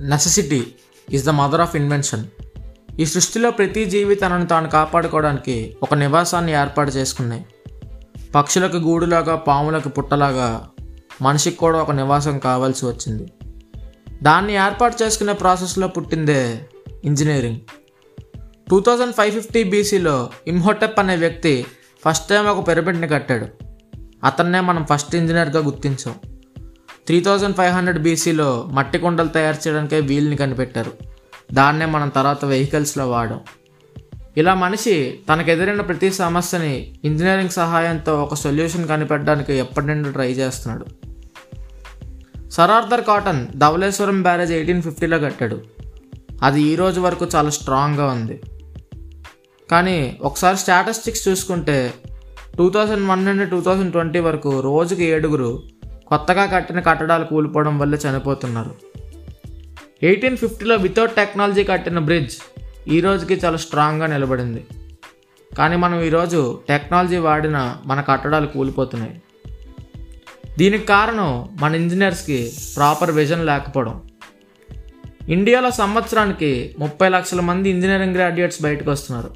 Necessity is the mother of invention ఈ సృష్టిలో ప్రతి జీవి తనను తాను కాపాడుకోవడానికి ఒక నివాసాన్ని ఏర్పాటు చేసుకున్నాయి. పక్షులకు గూడులాగా పాములకు పుట్టలాగా మనిషికి కూడా ఒక నివాసం కావాల్సి వచ్చింది. దాన్ని ఏర్పాటు చేసుకునే ప్రాసెస్లో పుట్టిందే engineering. Two thousand five fifty బీసీలో ఇమ్హోటెప్ అనే వ్యక్తి ఫస్ట్ టైం ఒక పిరమిడ్ని కట్టాడు. అతన్నే మనం ఫస్ట్ ఇంజనీర్గా గుర్తించాం. త్రీ థౌజండ్ ఫైవ్ హండ్రెడ్ బీసీలో మట్టి కుండలు తయారు చేయడానికే వీల్ని కనిపెట్టారు. దాన్నే మనం తర్వాత వెహికల్స్లో వాడాం ఇలా మనిషి తనకు ఎదురైన ప్రతి సమస్యని ఇంజనీరింగ్ సహాయంతో ఒక సొల్యూషన్ కనిపెట్టడానికి ఎప్పటి నుండి ట్రై చేస్తున్నాడు. Sir Arthur Cotton Dowleswaram barrage eighteen ఫిఫ్టీలో కట్టాడు. అది ఈ రోజు వరకు చాలా స్ట్రాంగ్గా ఉంది. కానీ ఒకసారి స్టాటిస్టిక్స్ చూసుకుంటే టూ థౌజండ్ వన్ నుండి టూ థౌజండ్ ట్వంటీ వరకు రోజుకి ఏడుగురు కొత్తగా కట్టిన కట్టడాలు కూలిపోవడం వల్ల చనిపోతున్నారు. ఎయిటీన్ ఫిఫ్టీలో వితౌట్ టెక్నాలజీ కట్టిన బ్రిడ్జ్ ఈ రోజుకి చాలా స్ట్రాంగ్గా నిలబడింది. కానీ మనం ఈరోజు టెక్నాలజీ వాడిన మన కట్టడాలు కూలిపోతున్నాయి. దీనికి కారణం మన ఇంజనీర్స్కి ప్రాపర్ విజన్ లేకపోవడం. ఇండియాలో సంవత్సరానికి ముప్పై లక్షల మంది ఇంజనీరింగ్ గ్రాడ్యుయేట్స్ బయటకు వస్తున్నారు.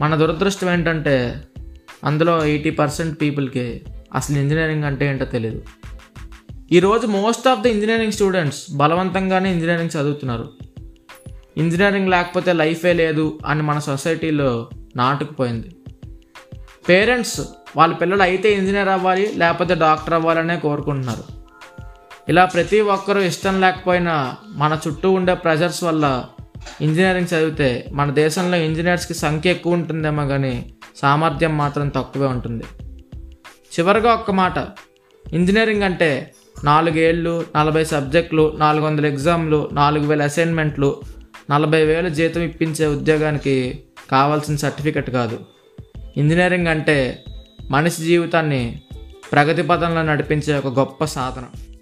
మన దురదృష్టం ఏంటంటే అందులో ఎయిటీ పర్సెంట్ పీపుల్కి అసలు ఇంజనీరింగ్ అంటే ఏంటో తెలియదు ఈరోజు most of the engineering students బలవంతంగానే engineering చదువుతున్నారు. ఇంజనీరింగ్ లేకపోతే లైఫే లేదు అని మన సొసైటీలో నాటుకుపోయింది. పేరెంట్స్ వాళ్ళ పిల్లలు అయితే ఇంజనీర్ అవ్వాలి లేకపోతే డాక్టర్ అవ్వాలనే కోరుకుంటున్నారు. ఇలా ప్రతి ఒక్కరూ ఇష్టం లేకపోయినా మన చుట్టూ ఉండే ప్రెజర్స్ వల్ల ఇంజనీరింగ్ చదివితే మన దేశంలో ఇంజనీర్స్కి సంఖ్య ఎక్కువ ఉంటుందేమో కానీ సామర్థ్యం మాత్రం తక్కువే ఉంటుంది. చివరిగా ఒక్క మాట. ఇంజనీరింగ్ అంటే నాలుగేళ్ళు నలభై సబ్జెక్టులు నాలుగు వందల ఎగ్జామ్లు నాలుగు వేల అసైన్మెంట్లు నలభై వేలు జీతం ఇప్పించే ఉద్యోగానికి కావాల్సిన సర్టిఫికెట్ కాదు. ఇంజనీరింగ్ అంటే మనిషి జీవితాన్ని ప్రగతి పథంలో నడిపించే ఒక గొప్ప సాధనం.